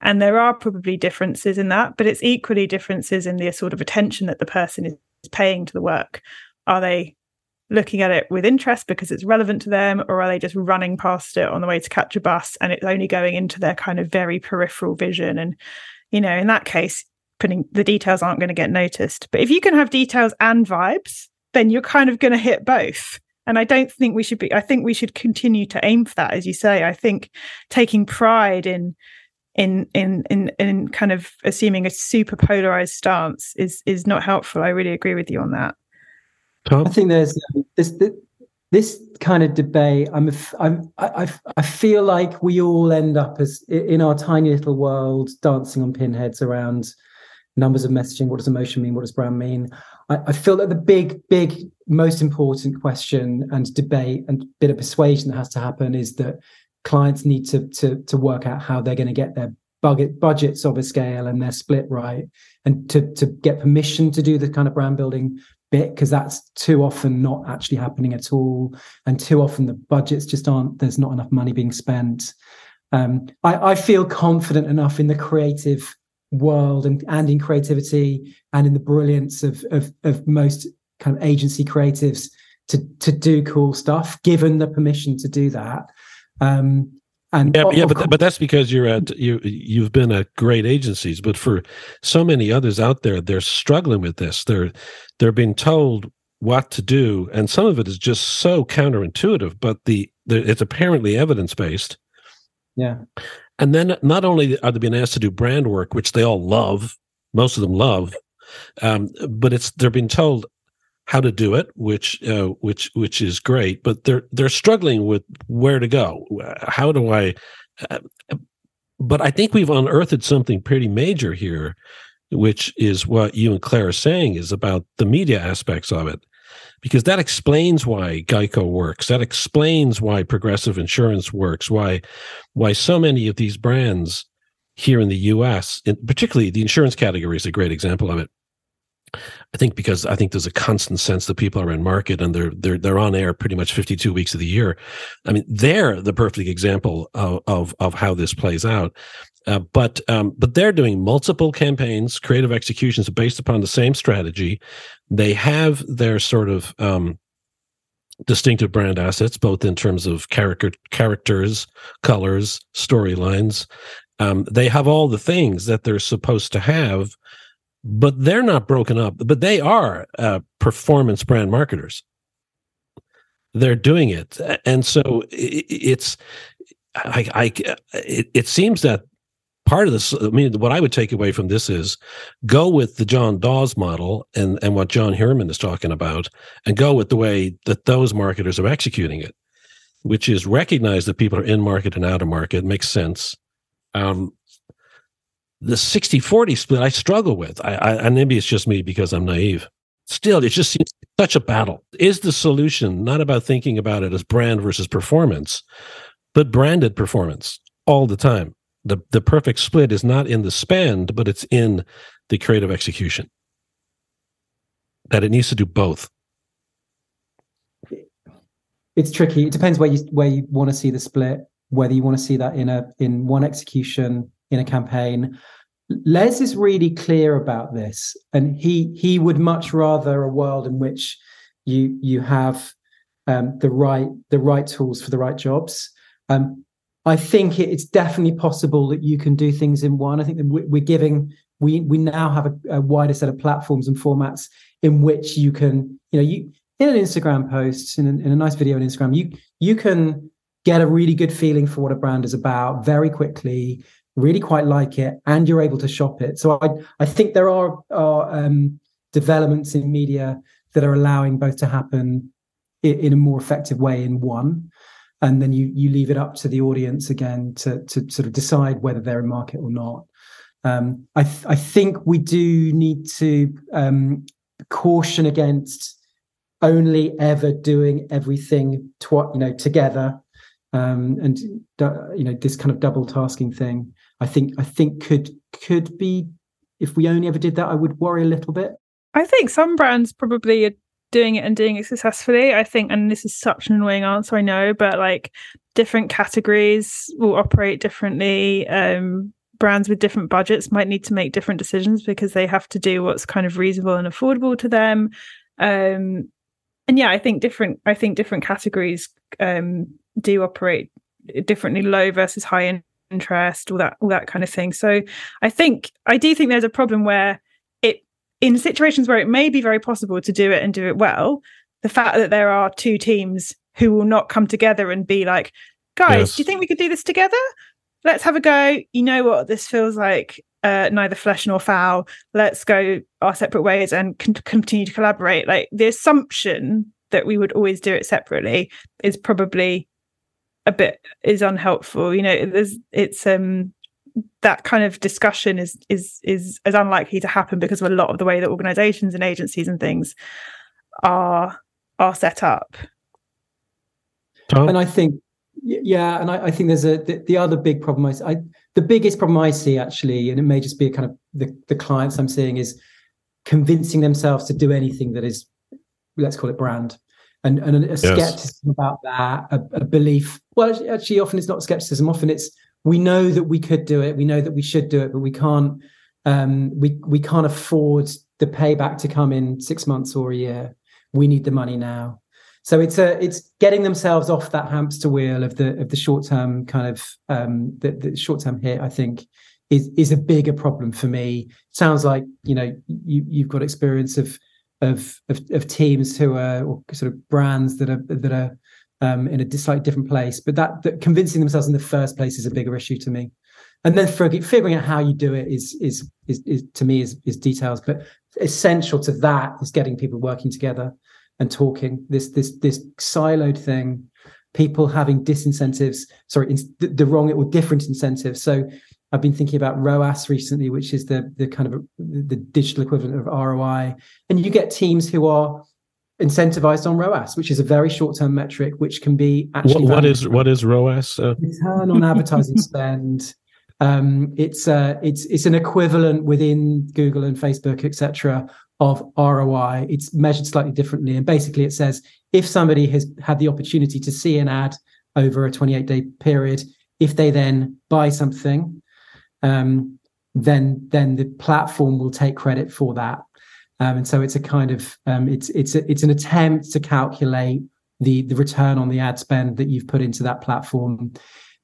And there are probably differences in that, but it's equally differences in the sort of attention that the person is paying to the work. Are they looking at it with interest because it's relevant to them, or are they just running past it on the way to catch a bus and it's only going into their kind of very peripheral vision? And, you know, in that case, putting the details aren't going to get noticed. But if you can have details and vibes, then you're kind of going to hit both. And I don't think we should be, I think we should continue to aim for that, as you say. I think taking pride in, in in in in kind of assuming a super polarized stance is is not helpful. I really agree with you on that. Tom? I think there's this this kind of debate. I'm I'm I I feel like we all end up as in our tiny little world dancing on pinheads around numbers of messaging. What does emotion mean? What does brand mean? I, I feel that the big big most important question and debate and bit of persuasion that has to happen is that clients need to to to work out how they're going to get their budget budgets of a scale and their split right and to to get permission to do the kind of brand building bit because that's too often not actually happening at all and too often the budgets just aren't there's not enough money being spent um, I, I, feel confident enough in the creative world and, and in creativity and in the brilliance of, of, of most kind of agency creatives to to do cool stuff, given the permission to do that. Um, and yeah, yeah, but but that's because you're at you you've been at great agencies. But for so many others out there, they're struggling with this. They're they're being told what to do, and some of it is just so counterintuitive. But the, the it's apparently evidence based. Yeah, and then not only are they being asked to do brand work, which they all love, most of them love, um, but it's they're being told how to do it, which uh, which which is great, but they're they're struggling with where to go. How do I? Uh, but I think we've unearthed something pretty major here, which is what you and Claire are saying is about the media aspects of it, because that explains why Geico works. That explains why Progressive Insurance works. Why why so many of these brands here in the U.S., particularly the insurance category, is a great example of it I think because I think there's a constant sense that people are in market and they're they're they're on air pretty much 52 weeks of the year. I mean, they're the perfect example of of, of how this plays out. Uh, but um, but they're doing multiple campaigns, creative executions based upon the same strategy. They have their sort of um, distinctive brand assets, both in terms of character characters, colors, storylines. Um, they have all the things that they're supposed to have but they're not broken up. But they are uh, performance brand marketers. They're doing it, and so it's. I, I it, it seems that part of this i mean what i would take away from this is go with the john dawes model and and what john Hurman is talking about and go with the way that those marketers are executing it which is recognize that people are in market and out of market makes sense um, the 60 40 split I struggle with. I, I, and maybe it's just me because I'm naive. Still, it just seems such a battle. Is the solution not about thinking about it as brand versus performance, but branded performance all the time? The, the perfect split is not in the spend, but it's in the creative execution. That it needs to do both. It's tricky. It depends where you where you want to see the split, whether you want to see that in a in one execution in a campaign. Les is really clear about this, and he he would much rather a world in which you you have um, the right the right tools for the right jobs. Um, I think it's definitely possible that you can do things in one. I think that we're giving we we now have a, a wider set of platforms and formats in which you can you know you in an Instagram post in, in a nice video on Instagram you you can get a really good feeling for what a brand is about very quickly really quite like it, and you're able to shop it. So I I think there are are um, developments in media that are allowing both to happen in, in, a more effective way in one, and then you you leave it up to the audience again to to sort of decide whether they're in market or not. Um, I th- I think we do need to um, caution against only ever doing everything tw- you know together um, and you know this kind of double tasking thing I think I think could could be if we only ever did that, I would worry a little bit. I think some brands probably doing it and doing it successfully. I think, and this is such an annoying answer, I know, but like different categories will operate differently. Um, brands with different budgets might need to make different decisions because they have to do what's kind of reasonable and affordable to them. Um, and yeah, I think different. I think different categories um, do operate differently, low versus high interest, all that, all that kind of thing. So I think I do think there's a problem where in situations where it may be very possible to do it and do it well, the fact that there are two teams who will not come together and be like, guys, yes. do you think we could do this together? Let's have a go. You know what this feels like. Uh, neither flesh nor foul. Let's go our separate ways and con- continue to collaborate. Like the assumption that we would always do it separately is probably a bit is unhelpful you know there's it's um that kind of discussion is is is is unlikely to happen because of a lot of the way that organizations and agencies and things are are set up and i think yeah and i, I think there's a the, the, other big problem I, I the biggest problem i see actually and it may just be a kind of the, the clients i'm seeing is convincing themselves to do anything that is let's call it brand and, and a, yes. skepticism about that, a, a, belief. Well, actually, often it's not skepticism. Often it's we know that we could do it, we know that we should do it, but we can't. Um, we we can't afford the payback to come in six months or a year. we need the money now. So it's a it's getting themselves off that hamster wheel of the of the short term kind of um, the, the short term hit. I think is is a bigger problem for me. Sounds like you know you you've got experience of of of, of teams who are or sort of brands that are that are um, in a slightly different place, but that, that convincing themselves in the first place is a bigger issue to me. And then figuring out how you do it is is is, is to me is is details, but essential to that is getting people working together and talking. This this this siloed thing, people having disincentives, sorry, the, the wrong or different incentives. So I've been thinking about ROAS recently, which is the the kind of the digital equivalent of ROI, and you get teams who are incentivized on ROAS, which is a very short term metric, which can be actually what, what is what is ROAS? Uh... Return on advertising spend. Um, it's uh, it's it's an equivalent within Google and Facebook, etc., of ROI. It's measured slightly differently, and basically it says if somebody has had the opportunity to see an ad over a 28 day period, if they then buy something um, then then the platform will take credit for that. Um, and so it's a kind of um, it's it's a, it's an attempt to calculate the the return on the ad spend that you've put into that platform.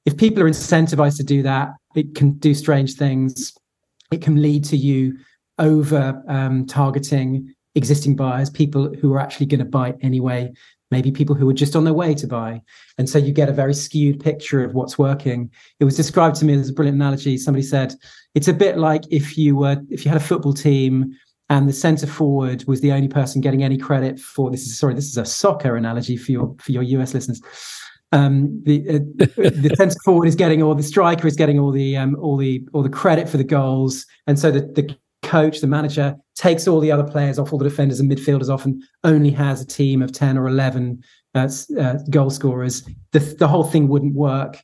If people are incentivized to do that, it can do strange things. It can lead to you over um, targeting existing buyers, people who are actually going to buy anyway, maybe people who are just on their way to buy. And so you get a very skewed picture of what's working. It was described to me as a brilliant analogy. Somebody said it's a bit like if you were if you had a football team and the centre forward was the only person getting any credit for this is sorry this is a soccer analogy for your for your US listeners. Um, the uh, the centre forward is getting all the striker is getting all the um, all the all the credit for the goals, and so the the coach, the manager, takes all the other players off, all the defenders and midfielders off, and only has a team of 10 or 11 uh, uh, goal scorers, the, the whole thing wouldn't work.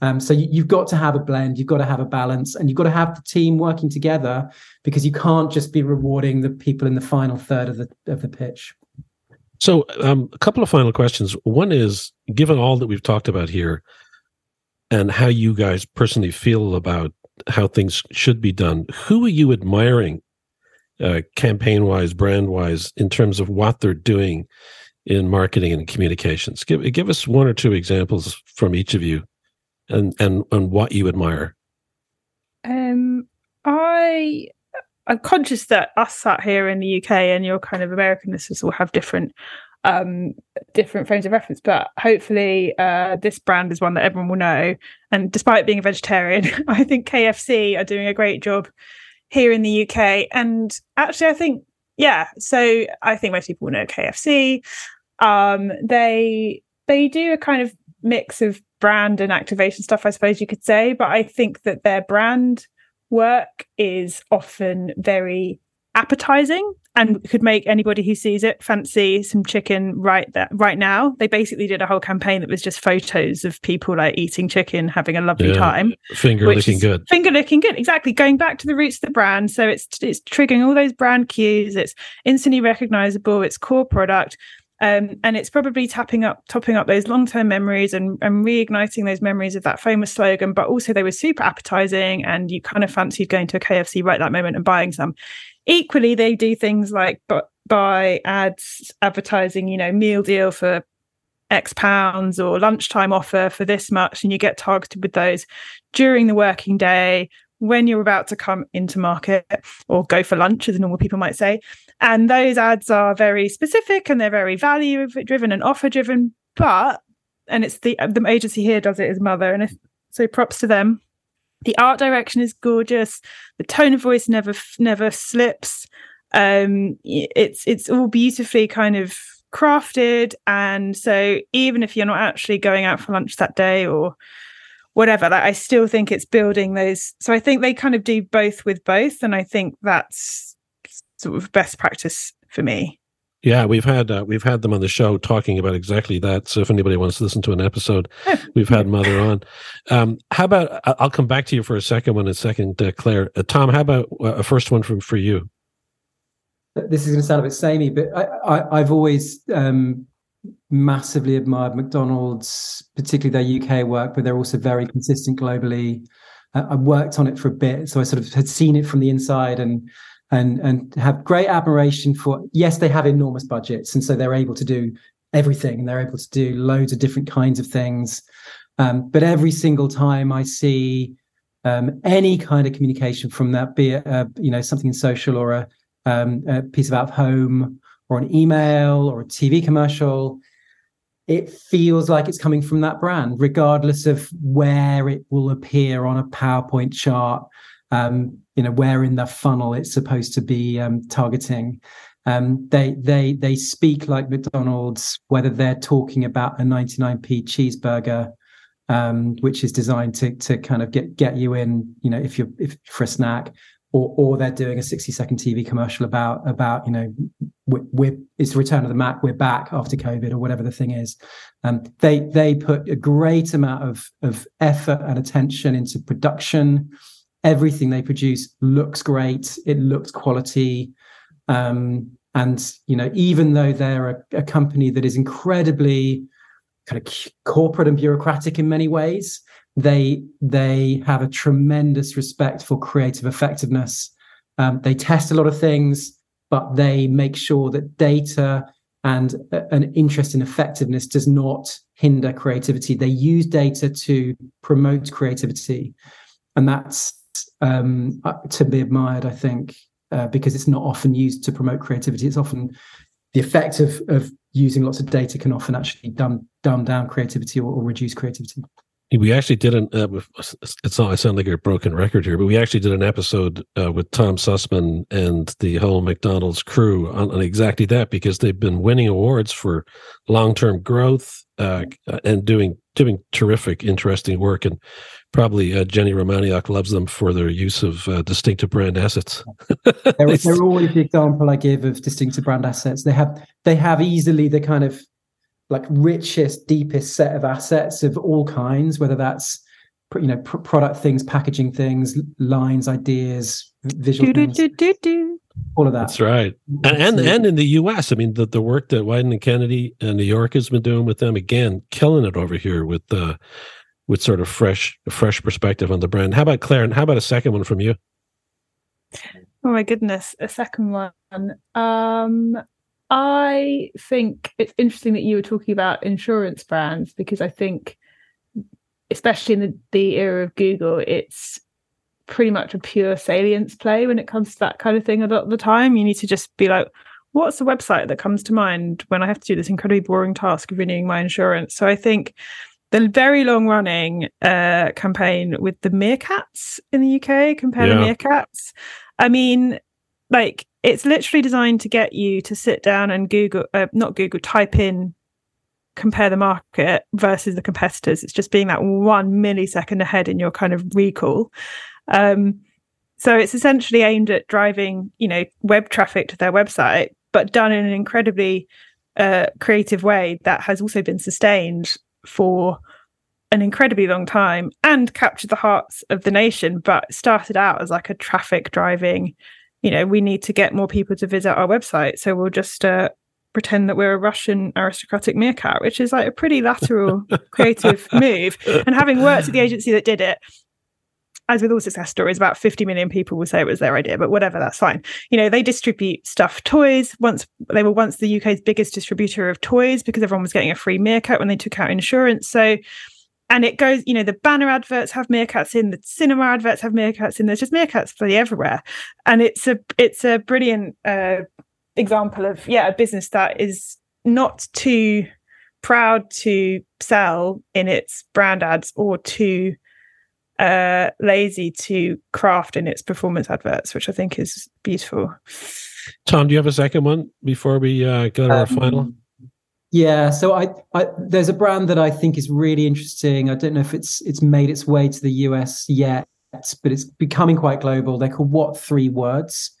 Um, so you, have got to have a blend, you've got to have a balance, and you've got to have the team working together because you can't just be rewarding the people in the final third of the of the pitch. So, um, a couple of final questions. One is, given all that we've talked about here, and how you guys personally feel about how things should be done. Who are you admiring, uh, campaign wise, brand wise, in terms of what they're doing in marketing and communications? Give give us one or two examples from each of you, and and and what you admire. Um, I I'm conscious that us sat here in the UK and your kind of American listeners will have different um, different frames of reference. But hopefully, uh, this brand is one that everyone will know. And despite being a vegetarian, I think KFC are doing a great job here in the UK. And actually, I think, yeah, so I think most people know KFC. Um, they they do a kind of mix of brand and activation stuff, I suppose you could say. But I think that their brand work is often very appetizing and mm. could make anybody who sees it fancy some chicken right that right now. They basically did a whole campaign that was just photos of people like eating chicken, having a lovely yeah, time. Finger looking good. Finger looking good. Exactly. Going back to the roots of the brand. So it's it's triggering all those brand cues. It's instantly recognizable. It's core product. Um, and it's probably tapping up, topping up those long-term memories and, and reigniting those memories of that famous slogan. But also, they were super appetizing, and you kind of fancied going to a KFC right that moment and buying some. Equally, they do things like but buy ads advertising, you know, meal deal for X pounds or lunchtime offer for this much, and you get targeted with those during the working day when you're about to come into market or go for lunch, as normal people might say. And those ads are very specific and they're very value driven and offer driven. But and it's the the agency here does it as mother, and if, so props to them the art direction is gorgeous the tone of voice never never slips um it's it's all beautifully kind of crafted and so even if you're not actually going out for lunch that day or whatever like i still think it's building those so i think they kind of do both with both and i think that's sort of best practice for me yeah, we've had uh, we've had them on the show talking about exactly that. So if anybody wants to listen to an episode, we've had Mother on. Um, how about I'll come back to you for a second one in a second, uh, Claire. Uh, Tom, how about uh, a first one from for you? This is going to sound a bit samey, but I, have always um, massively admired McDonald's, particularly their UK work, but they're also very consistent globally. I worked on it for a bit, so I sort of had seen it from the inside and and and have great admiration for. Yes, they have enormous budgets, and so they're able to do everything, and they're able to do loads of different kinds of things. Um, but every single time I see um, any kind of communication from that, be it uh, you know something in social or a, um, a piece of out home or an email or a TV commercial, it feels like it's coming from that brand, regardless of where it will appear on a PowerPoint chart. Um, you know where in the funnel it's supposed to be um, targeting. Um, they they they speak like McDonald's, whether they're talking about a 99p cheeseburger um, which is designed to to kind of get get you in, you know, if you're if for a snack, or or they're doing a 60 second TV commercial about about you know we're, we're it's the return of the Mac, we're back after COVID or whatever the thing is. Um, they they put a great amount of of effort and attention into production. Everything they produce looks great. It looks quality. Um, and you know, even though they're a, a company that is incredibly kind of corporate and bureaucratic in many ways. They they have a tremendous respect for creative effectiveness. Um, they test a lot of things, but they make sure that data and an interest in effectiveness does not hinder creativity. They use data to promote creativity, and that's um, uh, to be admired. I think uh, because it's not often used to promote creativity. It's often the effect of, of using lots of data can often actually dumb dumb down creativity or, or reduce creativity. We actually did an. Uh, it's not. I sound like a broken record here, but we actually did an episode uh, with Tom Sussman and the whole McDonald's crew on, on exactly that because they've been winning awards for long term growth uh, and doing doing terrific, interesting work. And probably uh, Jenni Romaniuk loves them for their use of uh, distinctive brand assets. they're, they're, always the example I give of distinctive brand assets. They have they have easily the kind of like richest, deepest set of assets of all kinds, whether that's you know pr- product things, packaging things, lines, ideas, visual do, do, do, do, all of that. That's right. And and, and in the U.S., I mean, the, the work that Wieden and Kennedy and New York has been doing with them again, killing it over here with the uh, with sort of fresh fresh perspective on the brand. How about Claire? And how about a second one from you? Oh my goodness, a second one. Um, I think it's interesting that you were talking about insurance brands because I think, especially in the, the era of Google, it's pretty much a pure salience play when it comes to that kind of thing a lot of the time. You need to just be like, what's the website that comes to mind when I have to do this incredibly boring task of renewing my insurance? So I think the very long running uh, campaign with the meerkats in the UK, compare yeah. the meerkats. I mean, like it's literally designed to get you to sit down and Google, uh, not Google, type in compare the market versus the competitors. It's just being that one millisecond ahead in your kind of recall. Um, so it's essentially aimed at driving, you know, web traffic to their website, but done in an incredibly uh, creative way that has also been sustained for an incredibly long time and captured the hearts of the nation, but started out as like a traffic driving, you know, we need to get more people to visit our website. So we'll just uh, pretend that we're a Russian aristocratic meerkat, which is like a pretty lateral creative move. And having worked at the agency that did it, as with all success stories, about 50 million people will say it was their idea, but whatever, that's fine. You know, they distribute stuffed toys. Once they were once the UK's biggest distributor of toys because everyone was getting a free meerkat when they took out insurance. So and it goes, you know, the banner adverts have meerkats in, the cinema adverts have meerkats in. There's just meerkats bloody everywhere, and it's a it's a brilliant uh, example of yeah a business that is not too proud to sell in its brand ads or too uh, lazy to craft in its performance adverts, which I think is beautiful. Tom, do you have a second one before we uh, go to um, our final? Yeah, so I, I, there's a brand that I think is really interesting. I don't know if it's it's made its way to the US yet, but it's becoming quite global. They're called What Three Words.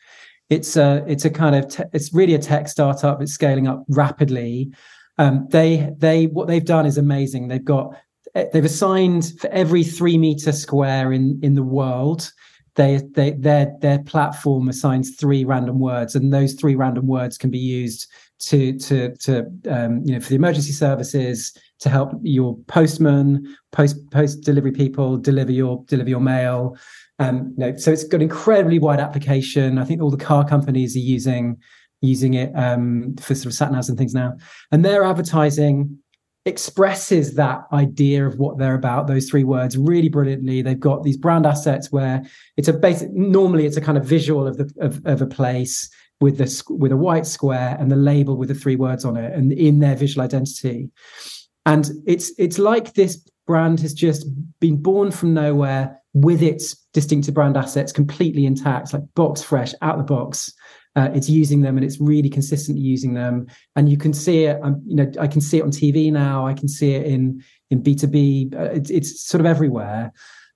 It's a it's a kind of te- it's really a tech startup. It's scaling up rapidly. Um, they they what they've done is amazing. They've got they've assigned for every three meter square in in the world. They, they their their platform assigns three random words, and those three random words can be used to to to um, you know for the emergency services to help your postman post post delivery people deliver your deliver your mail. Um, you know, so it's got incredibly wide application. I think all the car companies are using using it um, for sort of sat navs and things now. And their advertising expresses that idea of what they're about those three words really brilliantly. They've got these brand assets where it's a basic normally it's a kind of visual of the of, of a place with the with a white square and the label with the three words on it and in their visual identity. And it's it's like this brand has just been born from nowhere with its distinctive brand assets completely intact like box fresh out the box uh, it's using them and it's really consistently using them. And you can see it um, you know i can see it on tv now i can see it in in b2b uh, it's, it's sort of everywhere.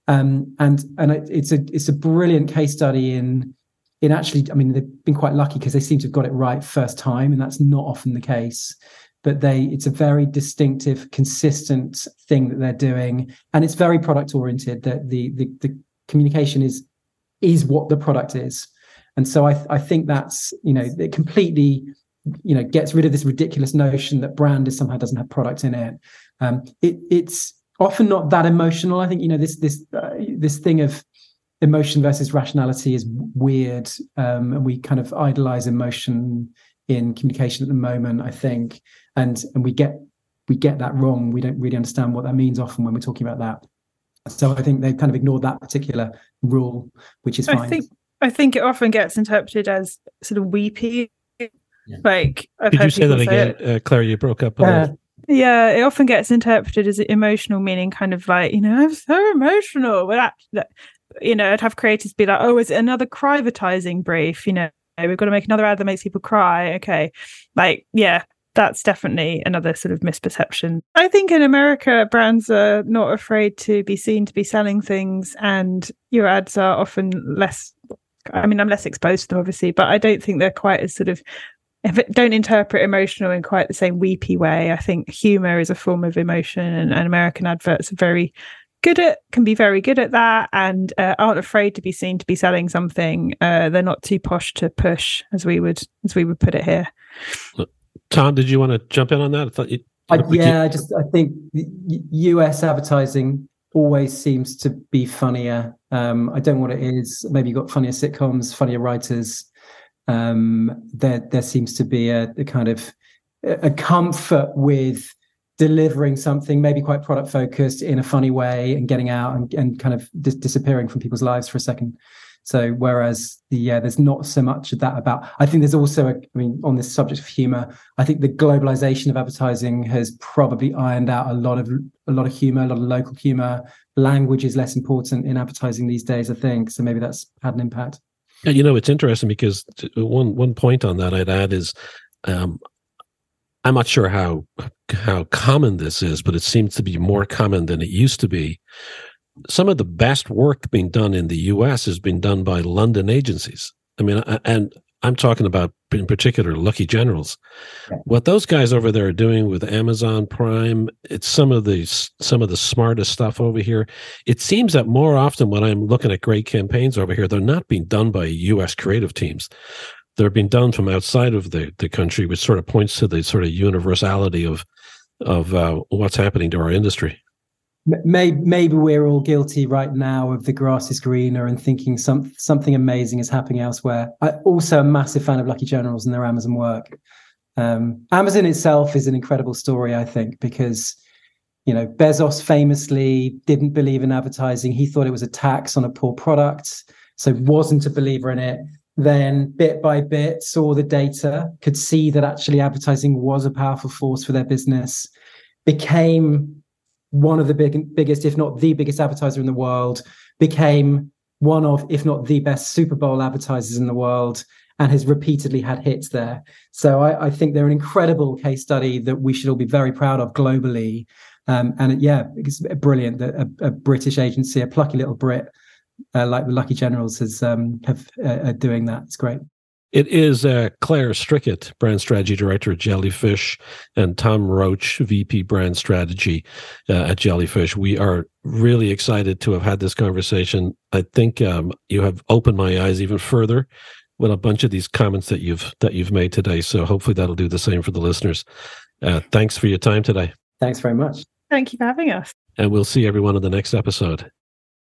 Um, and and it's a it's a brilliant case study in in actually i mean they've been quite lucky because they seem to have got it right first time and that's not often the case. But they it's a very distinctive consistent thing that they're doing. And it's very product oriented that the, the the communication is is what the product is and so I, I think that's you know it completely you know gets rid of this ridiculous notion that brand is somehow doesn't have product in it. Um, it it's often not that emotional. I think you know this this uh, this thing of emotion versus rationality is weird, um, and we kind of idolize emotion in communication at the moment. I think, and and we get we get that wrong. We don't really understand what that means often when we're talking about that. So I think they've kind of ignored that particular rule, which is fine. I think I think it often gets interpreted as sort of weepy. Yeah. Like, I've Could you say that again, uh, Claire? You broke up. Uh, yeah, it often gets interpreted as emotional, meaning kind of like you know, I'm so emotional. But that, you know, I'd have creators be like, "Oh, is it another privatizing brief?" You know, we've got to make another ad that makes people cry. Okay, like yeah, that's definitely another sort of misperception. I think in America, brands are not afraid to be seen to be selling things, and your ads are often less I mean, I'm less exposed to them, obviously, but I don't think they're quite as sort of don't interpret emotional in quite the same weepy way. I think humor is a form of emotion, and, and American adverts are very good at can be very good at that, and uh, aren't afraid to be seen to be selling something. Uh, they're not too posh to push, as we would as we would put it here. Tom, did you want to jump in on that? I thought you, I, yeah, I just I think U.S. advertising always seems to be funnier. Um, I don't know what it is. Maybe you've got funnier sitcoms, funnier writers. Um, there, there seems to be a, a kind of a comfort with delivering something maybe quite product focused in a funny way and getting out and, and kind of dis- disappearing from people's lives for a second. So whereas the yeah, there's not so much of that about. I think there's also, a, I mean, on this subject of humor, I think the globalization of advertising has probably ironed out a lot of a lot of humor, a lot of local humor. Language is less important in advertising these days, I think. So maybe that's had an impact. You know, it's interesting because one one point on that I'd add is. Um, I'm not sure how how common this is, but it seems to be more common than it used to be some of the best work being done in the US has been done by London agencies. I mean, and I'm talking about in particular Lucky Generals. Yeah. What those guys over there are doing with Amazon Prime, it's some of the some of the smartest stuff over here. It seems that more often when I'm looking at great campaigns over here, they're not being done by US creative teams. They're being done from outside of the, the country, which sort of points to the sort of universality of of uh, what's happening to our industry maybe, maybe we're all guilty right now of the grass is greener and thinking some, something amazing is happening elsewhere. I also a massive fan of Lucky Generals and their Amazon work. Um, Amazon itself is an incredible story, I think, because you know Bezos famously didn't believe in advertising. He thought it was a tax on a poor product, so wasn't a believer in it. Then, bit by bit, saw the data, could see that actually advertising was a powerful force for their business, became one of the big, biggest, if not the biggest advertiser in the world, became one of, if not the best Super Bowl advertisers in the world, and has repeatedly had hits there. So I, I think they're an incredible case study that we should all be very proud of globally. Um, and yeah, it's brilliant that a, a, British agency, a plucky little Brit uh, like the Lucky Generals, has um, have uh, doing that. It's great. It is uh, Claire Strickett, brand strategy director at Jellyfish, and Tom Roach, VP brand strategy uh, at Jellyfish. We are really excited to have had this conversation. I think um, you have opened my eyes even further with a bunch of these comments that you've that you've made today. So hopefully that'll do the same for the listeners. Uh, thanks for your time today. Thanks very much. Thank you for having us. And we'll see everyone in the next episode.